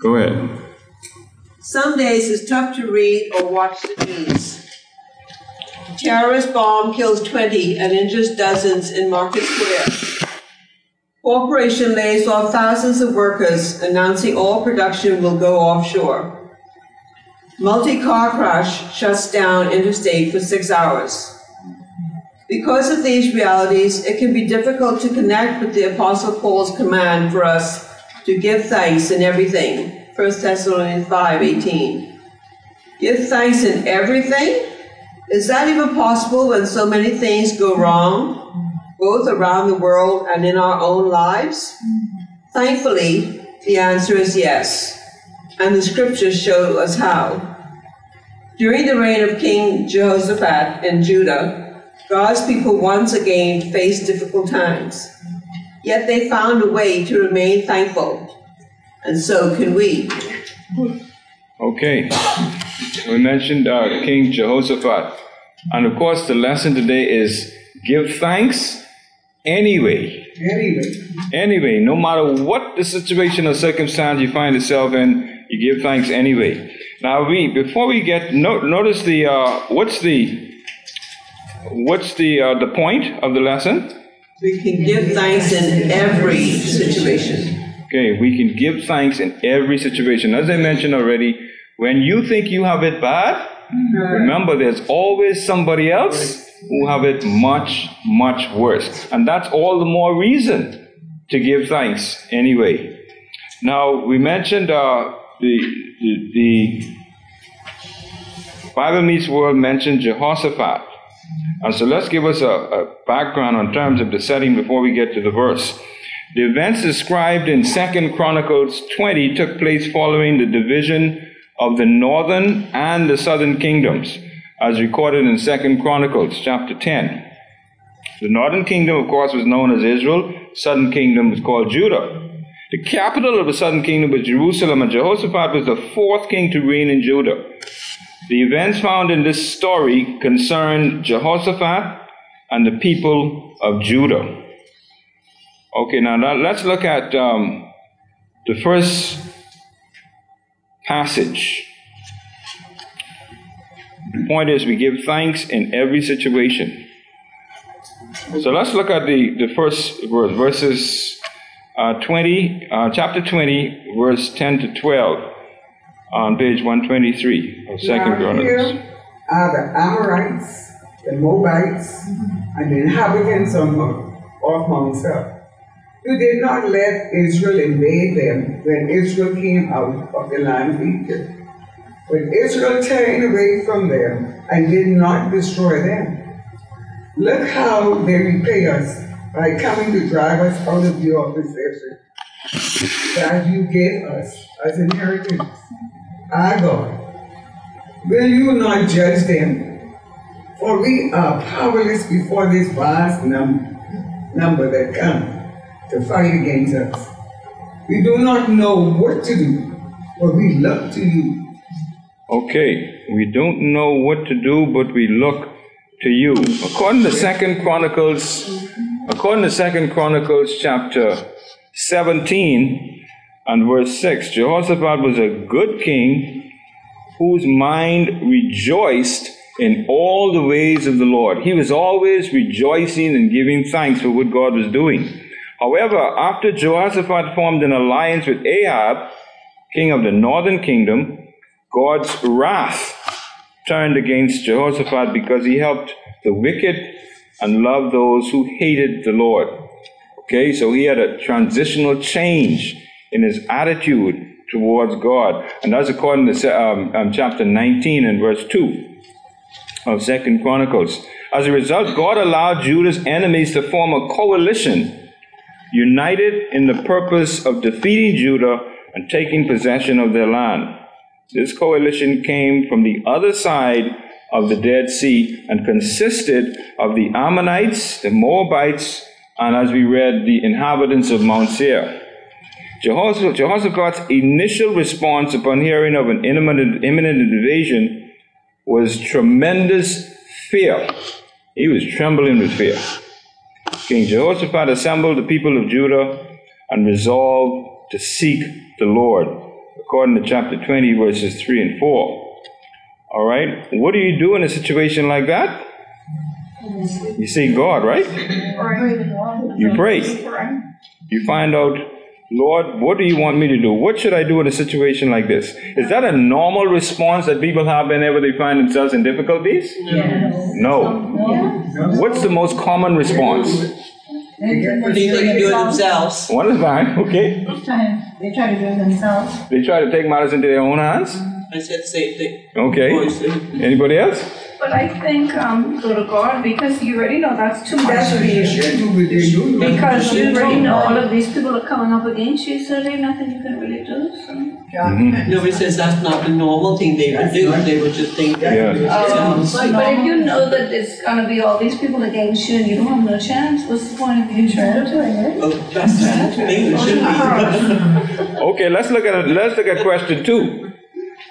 Go ahead. Some days it's tough to read or watch the news. Terrorist bomb kills 20 and injures dozens in Market Square. Corporation lays off thousands of workers, announcing all production will go offshore. Multi-car crash shuts down interstate for six hours. Because of these realities, it can be difficult to connect with the Apostle Paul's command for us to give thanks in everything. 1 Thessalonians 5 18. Give thanks in everything? Is that even possible when so many things go wrong, both around the world and in our own lives? Thankfully, the answer is yes, and the scriptures show us how. During the reign of King Jehoshaphat in Judah, God's people once again faced difficult times. Yet they found a way to remain thankful and so can we. Okay. We mentioned uh, King Jehoshaphat. And of course, the lesson today is give thanks anyway. Anyway. Anyway, no matter what the situation or circumstance you find yourself in, you give thanks anyway. Now, we before we get no, notice the uh, what's the what's the uh, the point of the lesson? We can give thanks in every situation. Okay, we can give thanks in every situation. As I mentioned already, when you think you have it bad, remember there's always somebody else who have it much, much worse. And that's all the more reason to give thanks anyway. Now, we mentioned uh, the, the, the Bible Meets World mentioned Jehoshaphat. And so let's give us a, a background on terms of the setting before we get to the verse. The events described in 2 Chronicles 20 took place following the division of the northern and the southern kingdoms, as recorded in 2 Chronicles chapter 10. The northern kingdom, of course, was known as Israel. Southern kingdom was called Judah. The capital of the southern kingdom was Jerusalem, and Jehoshaphat was the fourth king to reign in Judah. The events found in this story concern Jehoshaphat and the people of Judah. Okay, now let's look at um, the first passage. The point is, we give thanks in every situation. So let's look at the, the first verse, verses uh, 20, uh, chapter 20, verse 10 to 12, on page 123 of Second Chronicles. Here are the Amorites, the Moabites, and the inhabitants of, of Mount Seir. You did not let Israel invade them when Israel came out of the land of Egypt. When Israel turned away from them and did not destroy them. Look how they repay us by coming to drive us out of your possession that you gave us as inheritance. Our God, will you not judge them? For we are powerless before this vast num- number that come to fight against us. We do not know what to do, but we look to you. Okay, we don't know what to do, but we look to you. According to Second Chronicles, according to Second Chronicles chapter 17 and verse 6, Jehoshaphat was a good king whose mind rejoiced in all the ways of the Lord. He was always rejoicing and giving thanks for what God was doing. However, after Jehoshaphat formed an alliance with Ahab, king of the northern kingdom, God's wrath turned against Jehoshaphat because he helped the wicked and loved those who hated the Lord. Okay, so he had a transitional change in his attitude towards God. And that's according to um, um, chapter 19 and verse 2 of Second Chronicles. As a result, God allowed Judah's enemies to form a coalition united in the purpose of defeating Judah and taking possession of their land. This coalition came from the other side of the Dead Sea and consisted of the Ammonites, the Moabites, and as we read, the inhabitants of Mount Seir. Jehoshaphat's initial response upon hearing of an imminent, imminent invasion was tremendous fear. He was trembling with fear. King Jehoshaphat assembled the people of Judah and resolved to seek the Lord. according to chapter 20, verses 3 and 4. All right? What do you do in a situation like that? You see God, right? You pray. You find out, Lord, what do you want me to do? What should I do in a situation like this? Is that a normal response that people have whenever they find themselves in difficulties? Yes. No. What's the most common response? They think they can do it themselves. One is fine, okay. They try to do it themselves. They try to take matters into their own hands. I said the same thing. Okay. Anybody else? But I think um, go to God because you already know that's too much. That's what you should do, but they do. not. Because you already know all of these people are coming up against you, so there's nothing you can really do. So. Nobody says that's not the normal thing they would do. They would just think that Yeah. do it themselves. But, but if you know that it's gonna be all these people against you and you don't have no chance, what's the point of you trying to do it? Oh, that's the thing. It should be. Okay, let's look at it. Let's look at question two.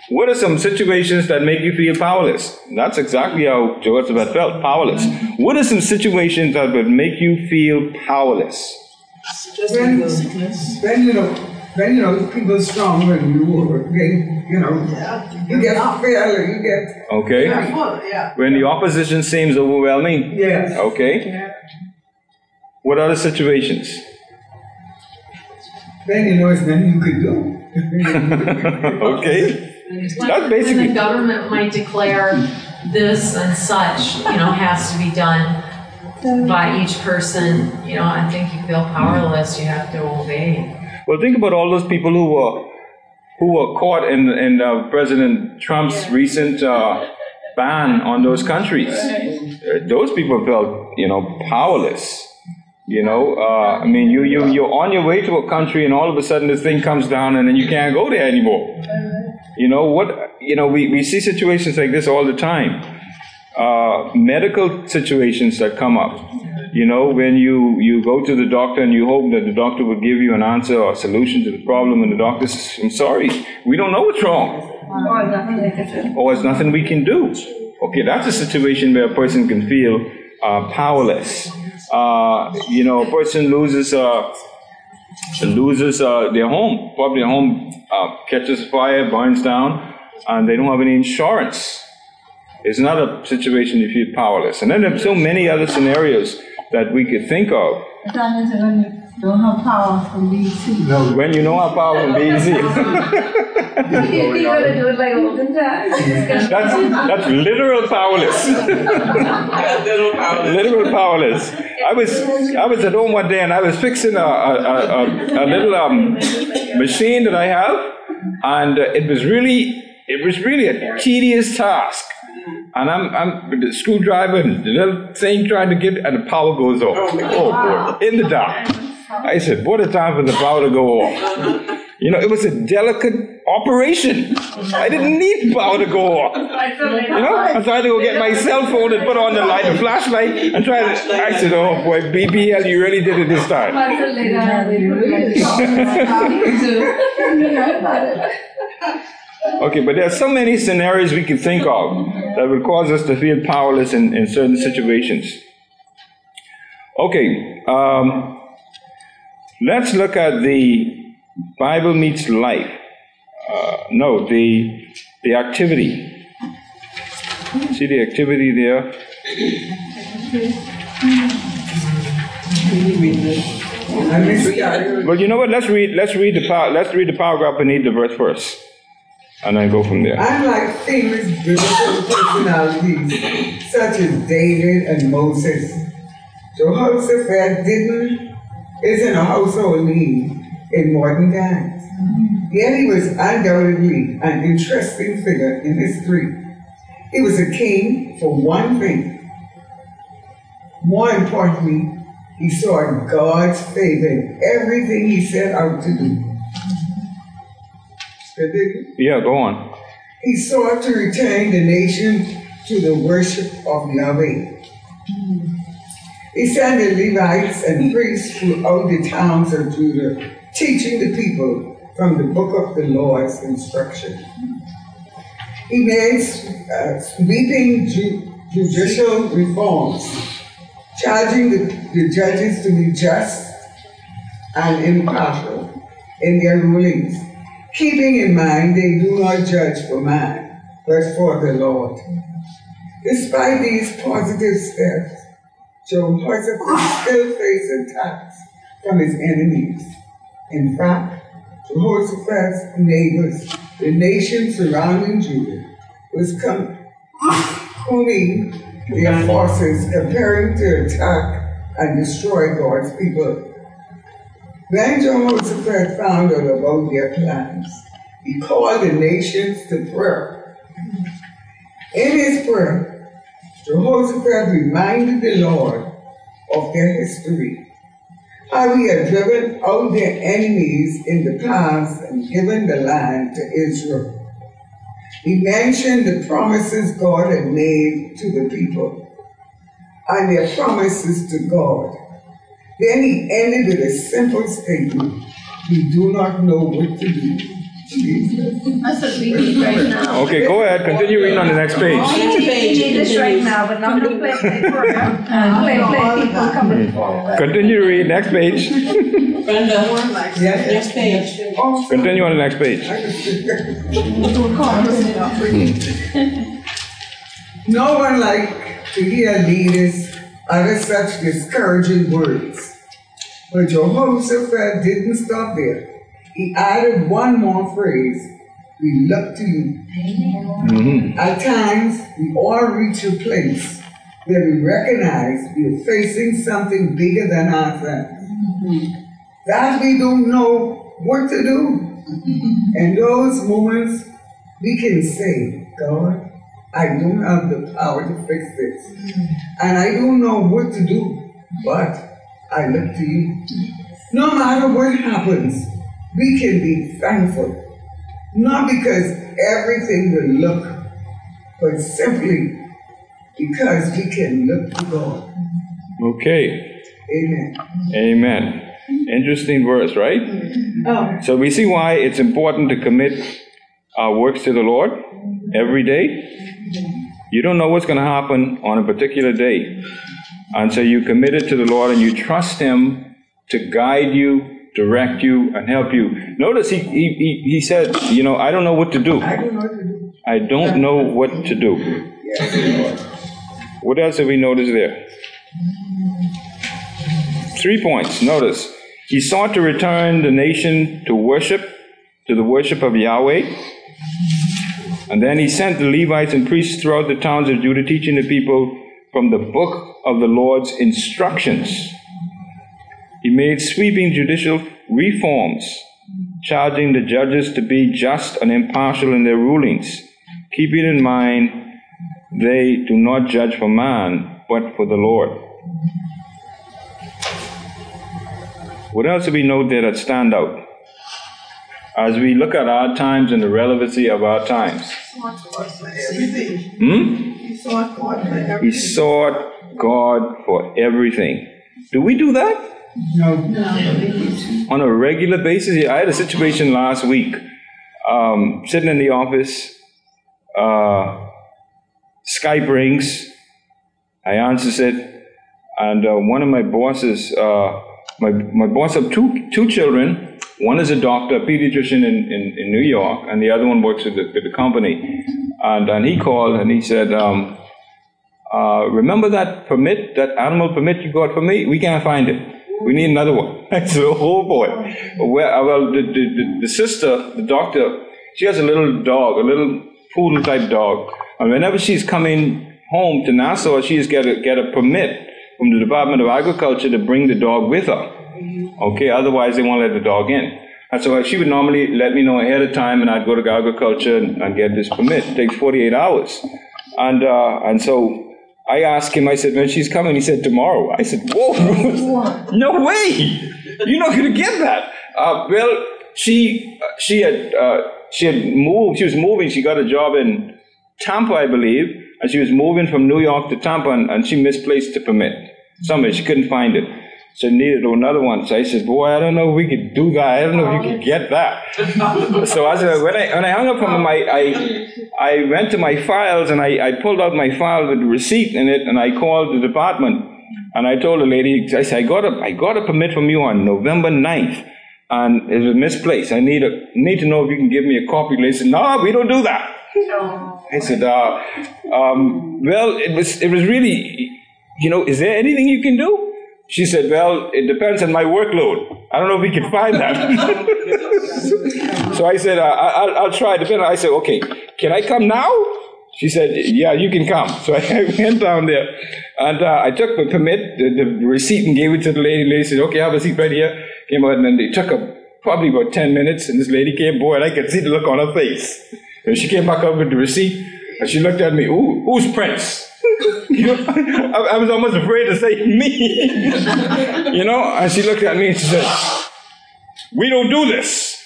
What are some situations that make you feel powerless? That's exactly how Jehoshaphat felt, powerless. What are some situations that would make you feel powerless? When, when you know, when you know people are strong when you were, they, you know, you get fear, you get, Okay? yeah. When the opposition seems overwhelming? Yes. Okay? Yeah. What other situations? Then you know it's nothing you could do. Okay? That's when basically- the government might declare this and such, you know, has to be done by each person, you know, I think you feel powerless, you have to obey. Well, think about all those people who were who were caught in in uh, President Trump's recent uh, ban on those countries. Uh, those people felt, you know, powerless. You know, uh, I mean, you you you're on your way to a country, and all of a sudden this thing comes down, and then you can't go there anymore. You know what? You know, we, we see situations like this all the time. Uh, medical situations that come up. You know, when you, you go to the doctor and you hope that the doctor will give you an answer or a solution to the problem, and the doctor says, I'm sorry, we don't know what's wrong, Or there's nothing we can do. Okay, that's a situation where a person can feel uh, powerless. Uh, you know, a person loses uh, loses uh, their home, probably their home uh, catches fire, burns down, and they don't have any insurance. It's another situation if you feel powerless. And then there's so many other scenarios that we could think of The time you don't have power from BC. when you know how powerful being is. You you gotta do it like olden times. That's, that's literal powerless. Little power. literal powerless. I was I was at home one day and I was fixing a a, a, a, a little um, machine that I have, and uh, it was really it was really a tedious task. And I'm I'm with the screwdriver and the little thing trying to get and the power goes off. Oh boy, in the dark. I said, what a time for the power to go off. You know, it was a delicate operation. I didn't need power to go off. You know, I tried to go get my cell phone and put on the light, the flashlight, and try to. I said, "Oh boy, BPL, you really did it this time." Months later, they put like You know about it. Okay, but there are so many scenarios we can think of that would cause us to feel powerless in, in certain situations. Okay, um, let's look at the Bible meets life. Uh, no, the the activity. See the activity there. Well, you know what? Let's read. Let's read the par- let's read the paragraph beneath the verse first, and then go from there. Unlike famous biblical personalities such as David and Moses, Jehoshaphat didn't isn't a household name in modern times. Yet he was undoubtedly an interesting figure in history. He was a king for one thing. More importantly, he saw God's favor in everything he set out to do. Did he? Yeah, go on. He sought to return the nation to the worship of Yahweh. Mm-hmm. He sent the Levites and priests throughout the towns of Judah, teaching the people from the book of the Lord's instruction. He made uh, sweeping ju- judicial reforms, charging the, the judges to be just and impartial in their rulings. keeping in mind they do not judge for man, but for the Lord. Despite these positive steps, Jehoshaphat still faced attacks from his enemies. In fact, Jehoshaphat's neighbors, the nation surrounding Judah, was com- coming their forces, preparing to attack and destroy God's people. When Jehoshaphat found out about their plans, he called the nations to prayer. In his prayer, Jehoshaphat reminded the Lord of their history, how he had driven out their enemies in the past and given the land to Israel. He mentioned the promises God had made to the people and their promises to God. Then he ended with a simple statement We do not know what to do. Jesus. That's what we need right now. Okay, go ahead. Continue reading on the next We page. need, we need this right now, but not to play, play program, and play, play people coming forward. Continue to read. Next page. Brenda, Yes. next page. Continue on the next page. Hmm. No one like to hear leaders utter such discouraging words. But Jehoshaphat didn't stop there. He added one more phrase We look to you. Mhm. At times, we all reach a place where we recognize we are facing something bigger than ourselves. That we don't know what to do. In those moments, we can say, God, I don't have the power to fix this. And I don't know what to do, but I look to you. No matter what happens, we can be thankful. Not because everything will look, but simply because we can look to God. Okay. Amen. Amen. Interesting verse, right? Oh, So we see why it's important to commit our works to the Lord every day. You don't know what's going to happen on a particular day. And so you commit it to the Lord and you trust Him to guide you, direct you, and help you. Notice he, he, he, said, You know, I don't know what to do. I don't know what to do. I don't know what to do. Yes, Lord. What else have we noticed there? Three points. Notice, he sought to return the nation to worship, to the worship of Yahweh. And then he sent the Levites and priests throughout the towns of Judah, teaching the people from the book of the Lord's instructions. He made sweeping judicial reforms, charging the judges to be just and impartial in their rulings, keeping in mind they do not judge for man, but for the Lord. What else do we note there that stand out? As we look at our times and the relevancy of our times. Hmm? He sought God for everything. Do we do that? No. on a regular basis. I had a situation last week, um, sitting in the office. Uh, Skype rings. I answers it, and uh, one of my bosses, uh, my my boss have two two children. One is a doctor, a pediatrician in, in, in New York, and the other one works with the, the company. And, and he called and he said, um, uh, remember that permit, that animal permit you got for me? We can't find it. We need another one. Said, oh boy. Well, well the, the, the, sister, the doctor, she has a little dog, a little poodle type dog. And whenever she's coming home to Nassau, she's get to get a permit from the Department of Agriculture to bring the dog with her. Okay, otherwise they won't let the dog in. And so she would normally let me know ahead of time, and I'd go to agriculture and, and get this permit. It takes 48 hours. And, uh, and so I asked him, I said, when she's coming, he said, tomorrow. I said, whoa, no way. You're not going to get that. Uh, well, she, she had, uh, she had moved, she was moving, she got a job in Tampa, I believe, and she was moving from New York to Tampa, and, and she misplaced the permit. Somewhere, she couldn't find it. So needed another one. So I said, boy, I don't know if we could do that. I don't know if you could get that. so I said, when I, when I hung up from him, I, I, I went to my files and I, I pulled out my file with the receipt in it and I called the department and I told the lady, I said, I got a, I got a permit from you on November 9th. and it was misplaced. I need a need to know if you can give me a copy. They said, no, we don't do that. I said, uh, um, well, it was it was really, you know, is there anything you can do? She said, well, it depends on my workload. I don't know if we can find that. so I said, uh, I'll, I'll try. Depending. I said, okay, can I come now? She said, yeah, you can come. So I went down there and uh, I took the permit, the, the, receipt and gave it to the lady. The lady said, okay, have a seat right here. Came out and then they took a, probably about 10 minutes and this lady came, boy, and I could see the look on her face. And she came back up with the receipt and she looked at me, Ooh, who's Prince? You I, I, was almost afraid to say me. you know, and she looked at me and she said, We don't do this.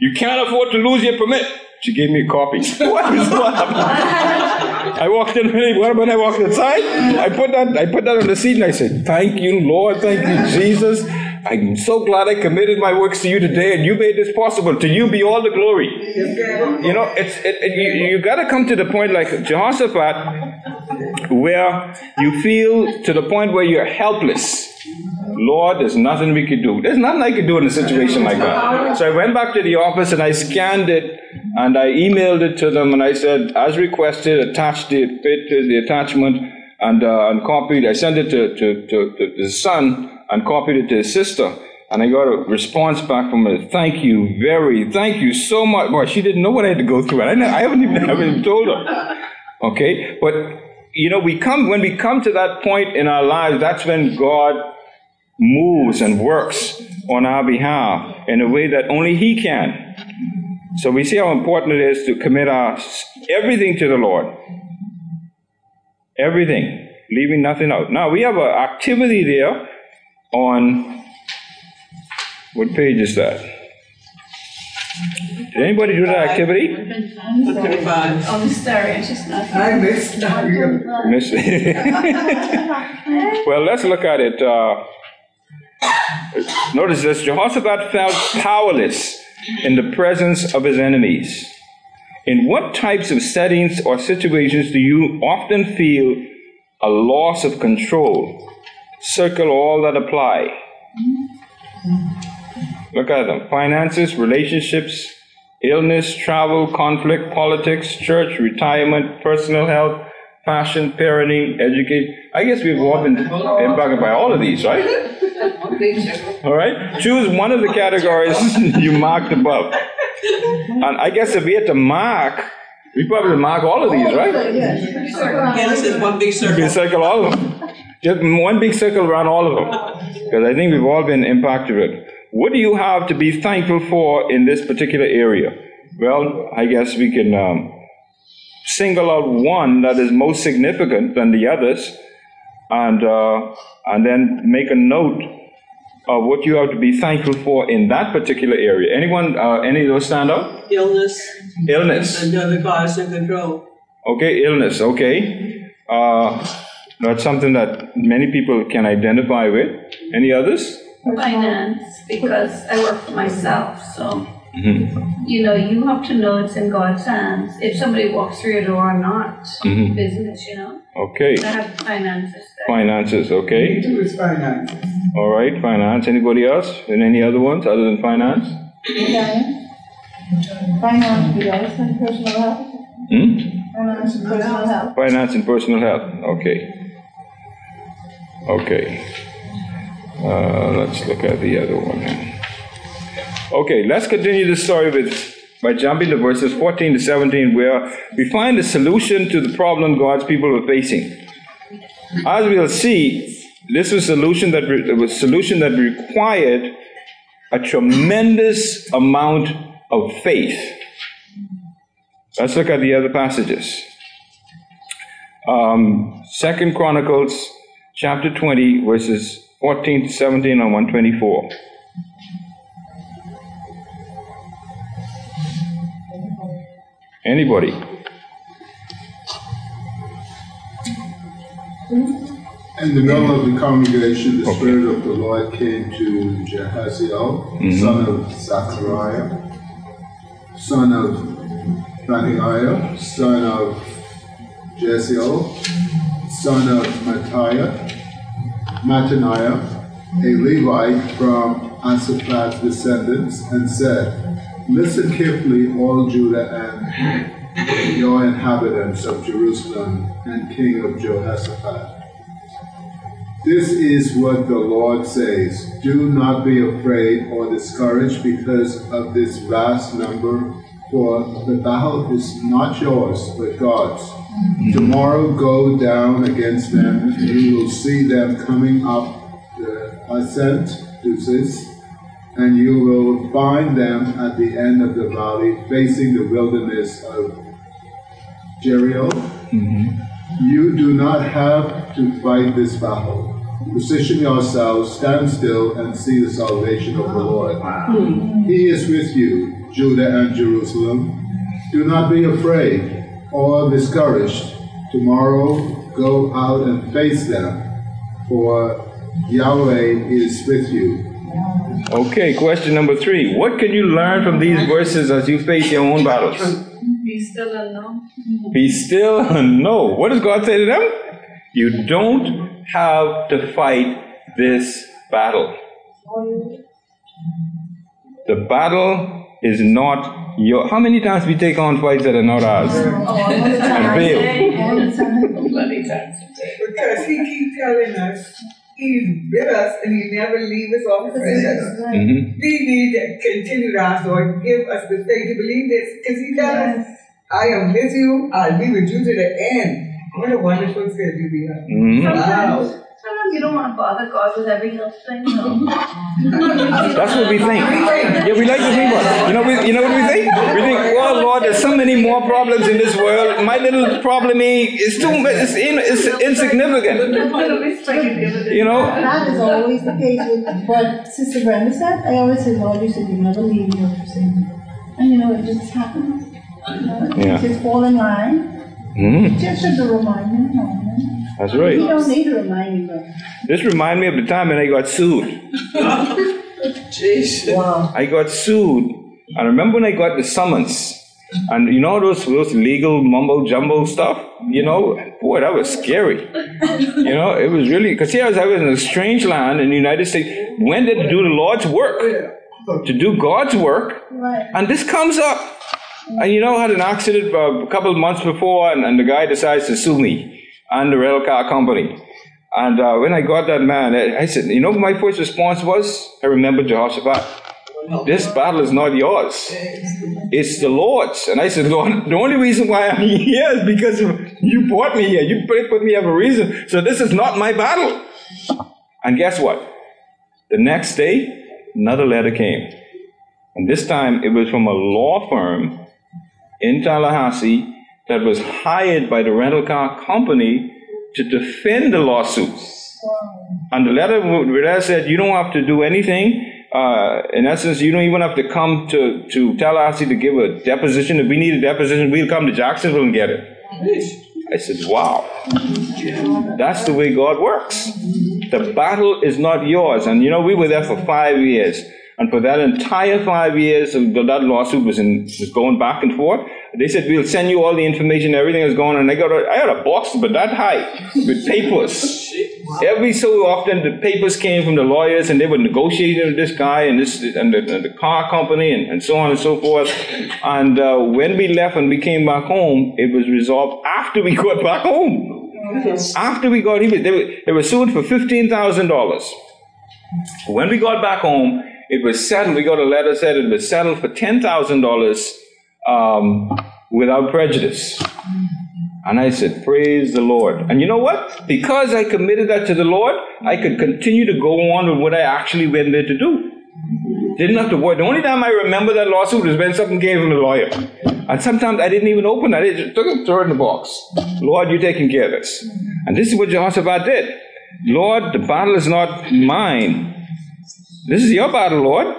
You can't afford to lose your permit. She gave me a copy. what is what? I walked in. When I walked inside, I put that. I put that on the seat, and I said, "Thank you, Lord. Thank you, Jesus. I'm so glad I committed my works to you today, and you made this possible. To you be all the glory." You know, it's it, it, you, you got to come to the point like Jehoshaphat, where you feel to the point where you're helpless. Lord, there's nothing we could do. There's nothing I could do in a situation like that. So I went back to the office and I scanned it and I emailed it to them and I said, as requested, attach the fit the attachment and uh, and copied. I sent it to, to, to, to his son and copied it to his sister. And I got a response back from her. Thank you very, thank you so much. Boy, she didn't know what I had to go through. I, I haven't even, I haven't even told her. Okay, but you know, we come when we come to that point in our lives. That's when God moves and works on our behalf in a way that only He can. So we see how important it is to commit our everything to the Lord. Everything, leaving nothing out. Now we have an activity there on what page is that? Did anybody do that activity? 25. Oh, Miss Darian, she's not. I missed that. Miss- well, let's look at it. Uh, notice this Jehoshaphat felt powerless in the presence of his enemies. In what types of settings or situations do you often feel a loss of control? Circle all that apply. Look at them finances, relationships, illness, travel, conflict, politics, church, retirement, personal health, fashion, parenting, education. I guess we've all been impacted by all of these, right? All right? Choose one of the categories you marked above. And I guess if we had to mark, we probably mark all of these, right? Genesis, one big We circle. circle all of them. Just one big circle around all of them. Because I think we've all been impacted with it. What do you have to be thankful for in this particular area? Well, I guess we can um, single out one that is most significant than the others, and uh, and then make a note of what you have to be thankful for in that particular area. Anyone, uh, any of those stand out? Illness, Illness. and other cause and control. Okay, illness. Okay. Uh, that's something that many people can identify with. Any others? Finance, because I work for myself, so, Mm-hmm. you know, you have to know it's in God's hands. If somebody walks through your door or not, Mhm. business, you know, Okay. I have finances there. Finances. Okay. Two is finances. All right. Finance. Anybody else? And any other ones other than finance? Okay. Finance, yes, and personal health. Hmm? Finance and personal health. Finance and personal health. Okay. Okay. Uh, let's look at the other one. Okay, let's continue the story with by jumping to verses 14 to 17, where we find the solution to the problem God's people were facing. As we'll see, this was solution that re- was solution that required a tremendous amount of faith. Let's look at the other passages. Um, Second Chronicles chapter 20, verses 14 to 17 on 124. Anybody? In the middle of the congregation, the Spirit of the Lord came to Jehaziel, mm-hmm. son of Zachariah, son of Matthiah, son of Jesiel, son of Matthiah, Mattaniah, a Levite from Asaphat's descendants, and said, Listen carefully, all Judah and your inhabitants of Jerusalem and king of Jehoshaphat. This is what the Lord says Do not be afraid or discouraged because of this vast number, for the battle is not yours, but God's. Tomorrow go down against them, and you will see them coming up the ascent to Ziz, and you will find them at the end of the valley, facing the wilderness of Jericho. Mm-hmm. You do not have to fight this battle. Position yourselves, stand still, and see the salvation of the Lord. Hmm. He is with you, Judah and Jerusalem. Do not be afraid or discouraged. Tomorrow go out and face them, for Yahweh is with you. Okay, question number three. What can you learn from these verses as you face your own battles? Be still and know. Be still and know. What does God say to them? You don't have to fight this battle. The battle is not your. How many times we take on fights that are not ours and fail? Plenty times. Because he keeps telling us he's with us and he never leaves us or forsakes us. Mhm. We need to continue to ask Lord, give us the faith to believe this. Because he tells us, I am with you, I'll be with you to the end. What a wonderful schedule we have. Mhm. Wow. Sometimes you don't want to bother God with every little thing, no. That's what we think. Yeah, we like to think about. You know, we, you know what we think? We think, well, Lord, there's so many more problems in this world. My little problem is too, it's, in, it's insignificant. You know? That is always the case with what Sister Brenda said. I always say, Lord, you said you never leave me or forsake me. And you know, it just happens. You know, Yeah. Just fall in line. Mhm. Just should remind me. No, no. That's You right. don't need to remind me. This remind me of the time when I got sued. Wow. I got sued. I remember when I got the summons. And you know those those legal mumble jumble stuff? You know, boy, that was scary. You know, it was really because here I was, I was in a strange land in the United States. When did to do the Lord's work? To do God's work. And this comes up. And you know, I had an accident uh, a couple of months before, and, and the guy decides to sue me and the rental car company. And uh, when I got that man, I, I said, you know my first response was? I remembered Jehoshaphat. This battle is not yours. It's the Lord's. And I said, Lord, the only reason why I'm here is because you brought me here. You put me here for a reason. So this is not my battle. And guess what? The next day, another letter came. And this time it was from a law firm in Tallahassee that was hired by the rental car company to defend the lawsuits. And the letter that said, you don't have to do anything. Uh, in essence, you don't even have to come to, to Tallahassee to give a deposition. If we need a deposition, we'll come to Jacksonville and get it. I said, wow. That's the way God works. The battle is not yours. And you know, we were there for five years. And for that entire five years, uh, that lawsuit was, in, was going back and forth. They said, we'll send you all the information, everything is going on. And I got a, I had a box, but that high, with papers. Every so often, the papers came from the lawyers, and they were negotiating with this guy and this and the, and the car company, and, and so on and so forth. And uh, when we left and we came back home, it was resolved after we got back home. After we got, he was, they, were, they were sued for fifteen thousand dollars. When we got back home, it was settled. We got a letter said it was settled for ten thousand dollars um, without prejudice. And I said, Praise the Lord. And you know what? Because I committed that to the Lord, I could continue to go on with what I actually went there to do. Didn't have to worry. The only time I remember that lawsuit was when something came from the lawyer. And sometimes I didn't even open it. I just took it, threw it in the box. Lord, you're taking care of this. And this is what Jehoshaphat did. Lord, the battle is not mine. This is your battle, Lord.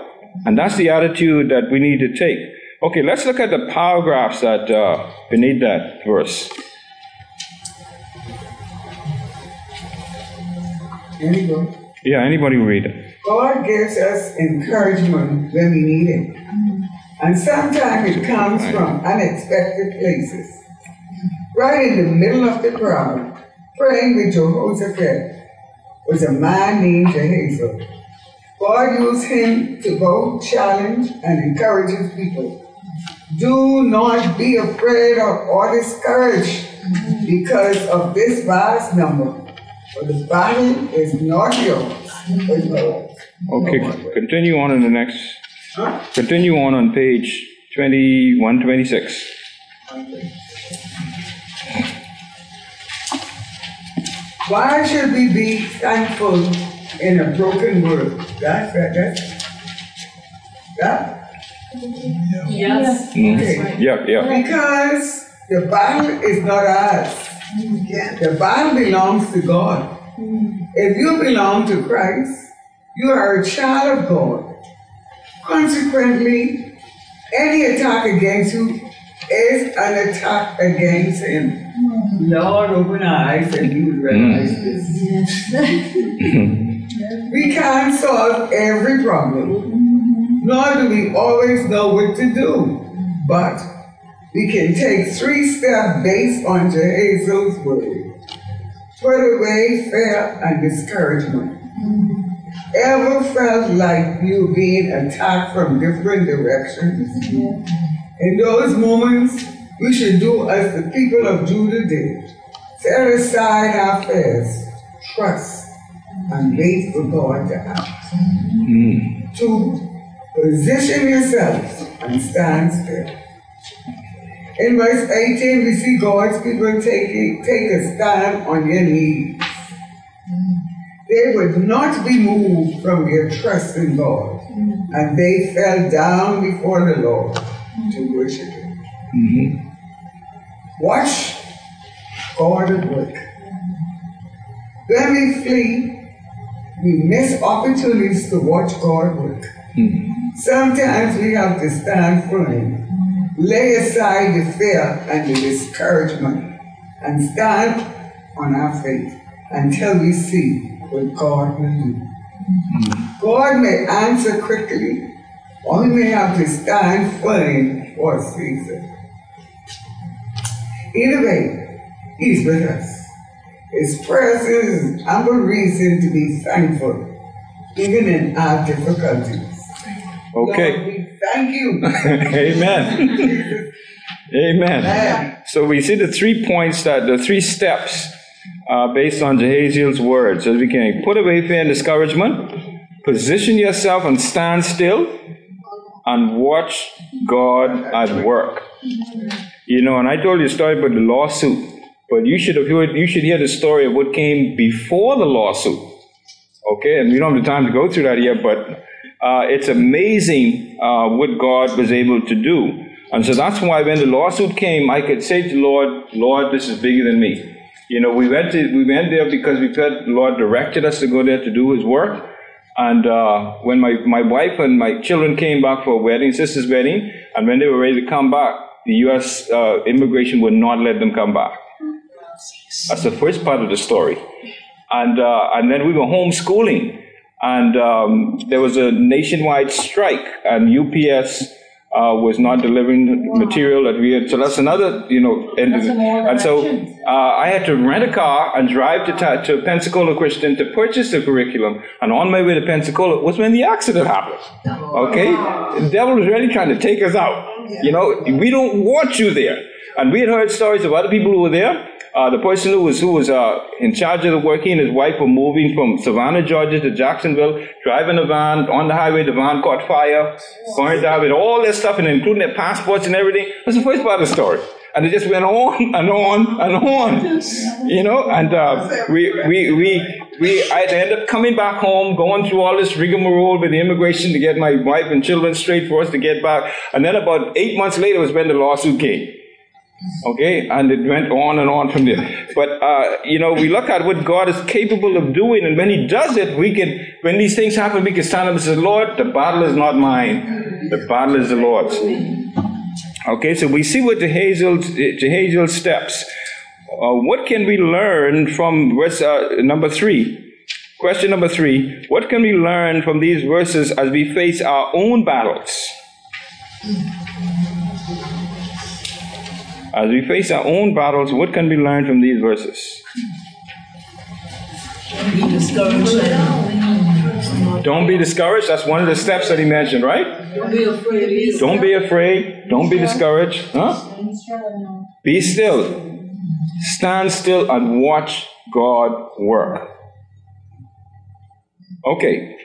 And that's the attitude that we need to take. Okay, let's look at the paragraphs that uh, beneath that verse. Anyway, Yeah, anybody read it? God gives us encouragement when we need it. And sometimes it comes from unexpected places. Right in the middle of the crowd, praying with Jehoshaphat was a man named Jehazel. God used him to both challenge and encourage his people. Do not be afraid of or discouraged because of this vast number, for the battle is not yours, but yours. Okay, continue on in the next, continue on on page 2126. Why should we be thankful in a broken world? That's that. That's that. Yes. Okay. Yeah, yeah. Because the battle is not ours. The battle belongs to God. If you belong to Christ, you are a child of God. Consequently, any attack against you is an attack against Him. Lord, open our eyes and we will realize mm. this. we can't solve every problem, nor do we always know what to do. But we can take three steps based on Jehazel's word. Put away fear and discouragement. Ever felt like you being attacked from different directions? In those moments, we should do as the people of Judah did. Set aside our fears, trust, and wait for God to act. Hmm. To position yourselves and stand still. In verse 18, we see God's people taking, take a stand on their knees. They would not be moved from their trust in God, and they fell down before the Lord to worship Him. Mm-hmm. Watch God at work. When we flee, we miss opportunities to watch God work. Hmm. Sometimes we have to stand firm, lay aside the fear and the discouragement, and stand on our faith until we see what God will do. Hmm. God may answer quickly, or we may have to stand firm for a season. Either way, He's with us. His presence is ample reason to be thankful, even in our difficulties. Okay. Lord, we thank you. Amen. Amen. Amen. So we see the three points that the three steps uh, based on Jehaziel's words as we can put away fear and discouragement, position yourself and stand still, and watch God at work. You know, and I told you a story about the lawsuit, but you should have heard, you should hear the story of what came before the lawsuit. Okay, and we don't have the time to go through that yet, but uh, it's amazing uh, what God was able to do. And so that's why when the lawsuit came, I could say to the Lord, Lord, this is bigger than me. You know, we went to, we went there because we felt the Lord directed us to go there to do His work. And uh, when my, my wife and my children came back for a wedding, sister's wedding, and when they were ready to come back, the U.S. Uh, immigration would not let them come back. That's the first part of the story. And, uh, and then we were homeschooling, and um, there was a nationwide strike, and UPS uh, was not delivering material that we had. So that's another, you know, and, and so uh, I had to rent a car and drive to, ta- to Pensacola Christian to purchase the curriculum. And on my way to Pensacola was when the accident happened. Okay? The devil was really trying to take us out. You know, we don't want you there. And we had heard stories of other people who were there. Uh, the person who was who was uh, in charge of the work, he and his wife were moving from Savannah, Georgia to Jacksonville, driving a van on the highway. The van caught fire, burned out with all their stuff, and including their passports and everything. That's the first part of the story. And it just went on and on and on, you know. And uh, we we we we I ended up coming back home, going through all this rigmarole with the immigration to get my wife and children straight for us to get back. And then about eight months later was when the lawsuit came. Okay, and it went on and on from there. But uh, you know, we look at what God is capable of doing, and when He does it, we can. When these things happen, we can stand up and say, "Lord, the battle is not mine; the battle is the Lord's." Okay, so we see what Jehaziel's, Jehaziel's steps. Uh, what can we learn from verse uh, number three? Question number three: What can we learn from these verses as we face our own battles? As we face our own battles, what can we learn from these verses? Be discouraged Don't be discouraged. That's one of the steps that he mentioned, right? Don't be afraid. Don't be afraid. Don't be discouraged. Huh? Be still. Stand still and watch God work. Okay.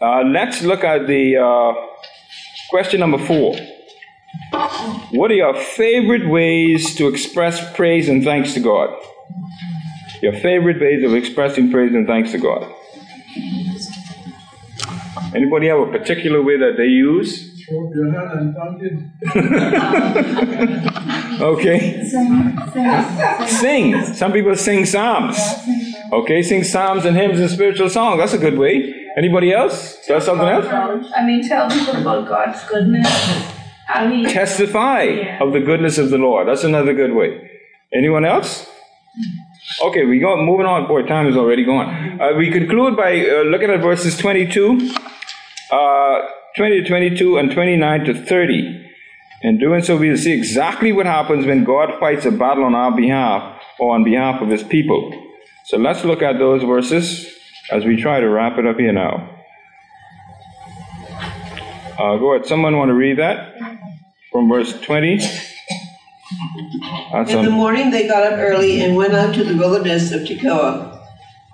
Uh, let's look at the uh, question number four. What are your favorite ways to express praise and thanks to God? Your favorite ways of expressing praise and thanks to God? Anybody have a particular way that they use? Throw your hand and thank Him. Okay. Sing. Some people sing psalms. Okay, sing psalms and hymns and spiritual songs. That's a good way. Anybody else? Got something else? I mean, tell people about God's goodness. I mean, Testify Yeah. of the goodness of the Lord. That's another good way. Anyone else? Okay, we go moving on. Boy, time is already gone. Uh, we conclude by uh, looking at verses 22, uh, 20 to 22, and 29 to 30. In doing so, we will see exactly what happens when God fights a battle on our behalf or on behalf of His people. So let's look at those verses as we try to wrap it up here now. Uh, go ahead. Someone want to read that from verse 20? That's In the morning they got up early and went out to the wilderness of Tekoa.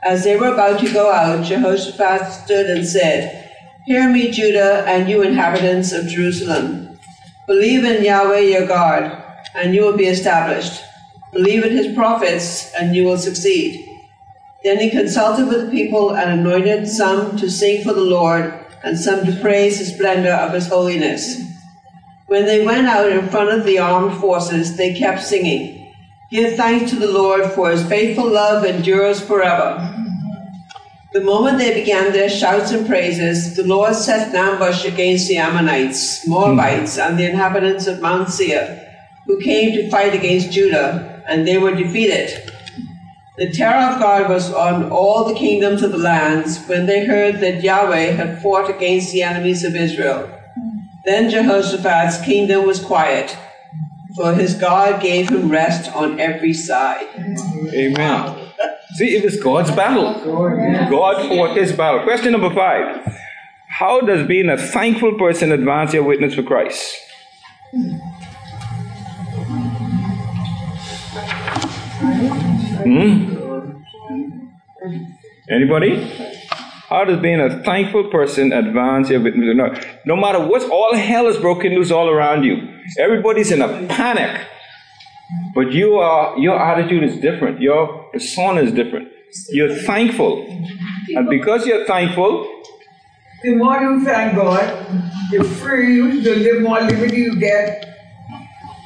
As they were about to go out, Jehoshaphat stood and said, Hear me, Judah, and you inhabitants of Jerusalem. Believe in Yahweh your God, and you will be established. Believe in his prophets, and you will succeed. Then he consulted with the people and anointed some to sing for the Lord, and some to praise the splendor of his holiness. When they went out in front of the armed forces, they kept singing, Give thanks to the Lord, for his faithful love endures forever. The moment they began their shouts and praises, the Lord set an ambush against the Ammonites, Moabites, and the inhabitants of Mount Seir, who came to fight against Judah, and they were defeated. The terror of God was on all the kingdoms of the lands when they heard that Yahweh had fought against the enemies of Israel. Then Jehoshaphat's kingdom was quiet, for his God gave him rest on every side. amen. See, it was God's battle. God fought his battle. Question number five. How does being a thankful person advance your witness for Christ? Hmm? Anybody? How does being a thankful person advance your witness? No, no matter what, all hell is broken loose all around you. Everybody's in a panic. But you are your attitude is different. Your persona is different. You're thankful. And because you're thankful, The more you thank God, the free, you the live more liberty you get.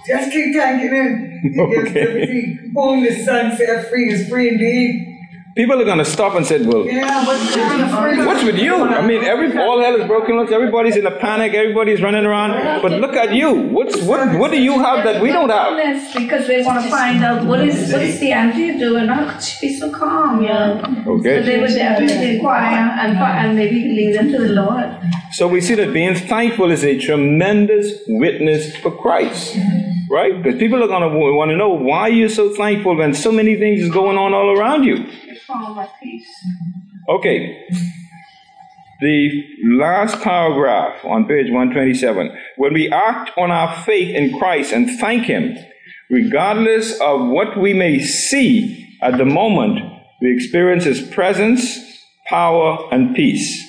Just keep thanking Him. He gives Okay. liberty. Whom the Son set free is free indeed. People are gonna stop and say, Well, what's kind of free? what's with you? I mean, every all hell is broken loose, everybody's in a panic, everybody's running around. But look at you. What's what what do you have that we don't have? Because they want to find out what is what is the auntie doing. How could she be so calm? Yeah. Okay. So they would definitely inquire and and maybe lead them to the Lord. So we see that being thankful is a tremendous witness for Christ. Right? Because people are gonna want to know why you're so thankful when so many things is going on all around you. Calm at peace. Okay. The last paragraph on page 127. When we act on our faith in Christ and thank Him, regardless of what we may see at the moment, we experience His presence, power, and peace.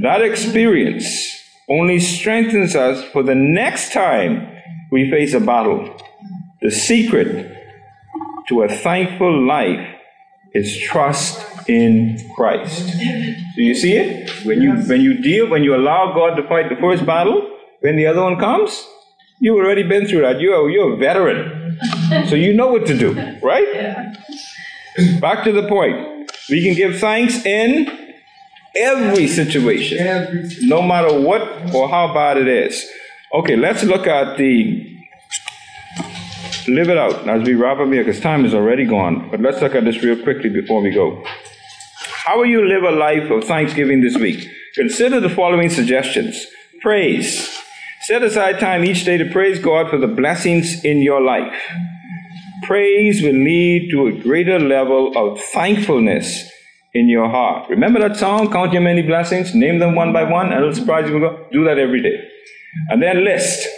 That experience only strengthens us for the next time we face a battle. The secret to a thankful life is trust in Christ. Do you see it? When you when you deal, when you allow God to fight the first battle, when the other one comes, you've already been through that. You're you're a veteran. So you know what to do, right? Back to the point. We can give thanks in every situation, no matter what or how bad it is. Okay, let's look at the live it out as we wrap up here because time is already gone. But let's look at this real quickly before we go. How will you live a life of thanksgiving this week? Consider the following suggestions. Praise. Set aside time each day to praise God for the blessings in your life. Praise will lead to a greater level of thankfulness in your heart. Remember that song, Count Your Many Blessings? Name them one by one, and it'll surprise you. Do that every day. And then list.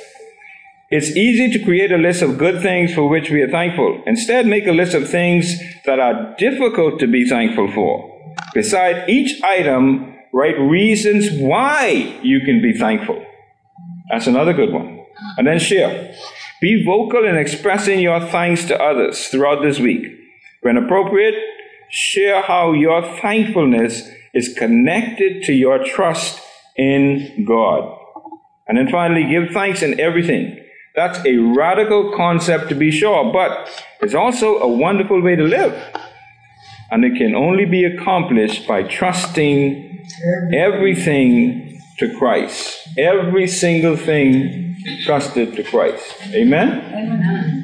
It's easy to create a list of good things for which we are thankful. Instead, make a list of things that are difficult to be thankful for. Beside each item, write reasons why you can be thankful. That's another good one. And then share. Be vocal in expressing your thanks to others throughout this week. When appropriate, share how your thankfulness is connected to your trust in God. And then finally, give thanks in everything. That's a radical concept to be sure, but it's also a wonderful way to live. And it can only be accomplished by trusting everything to Christ. Every single thing trusted to Christ. Amen? Amen.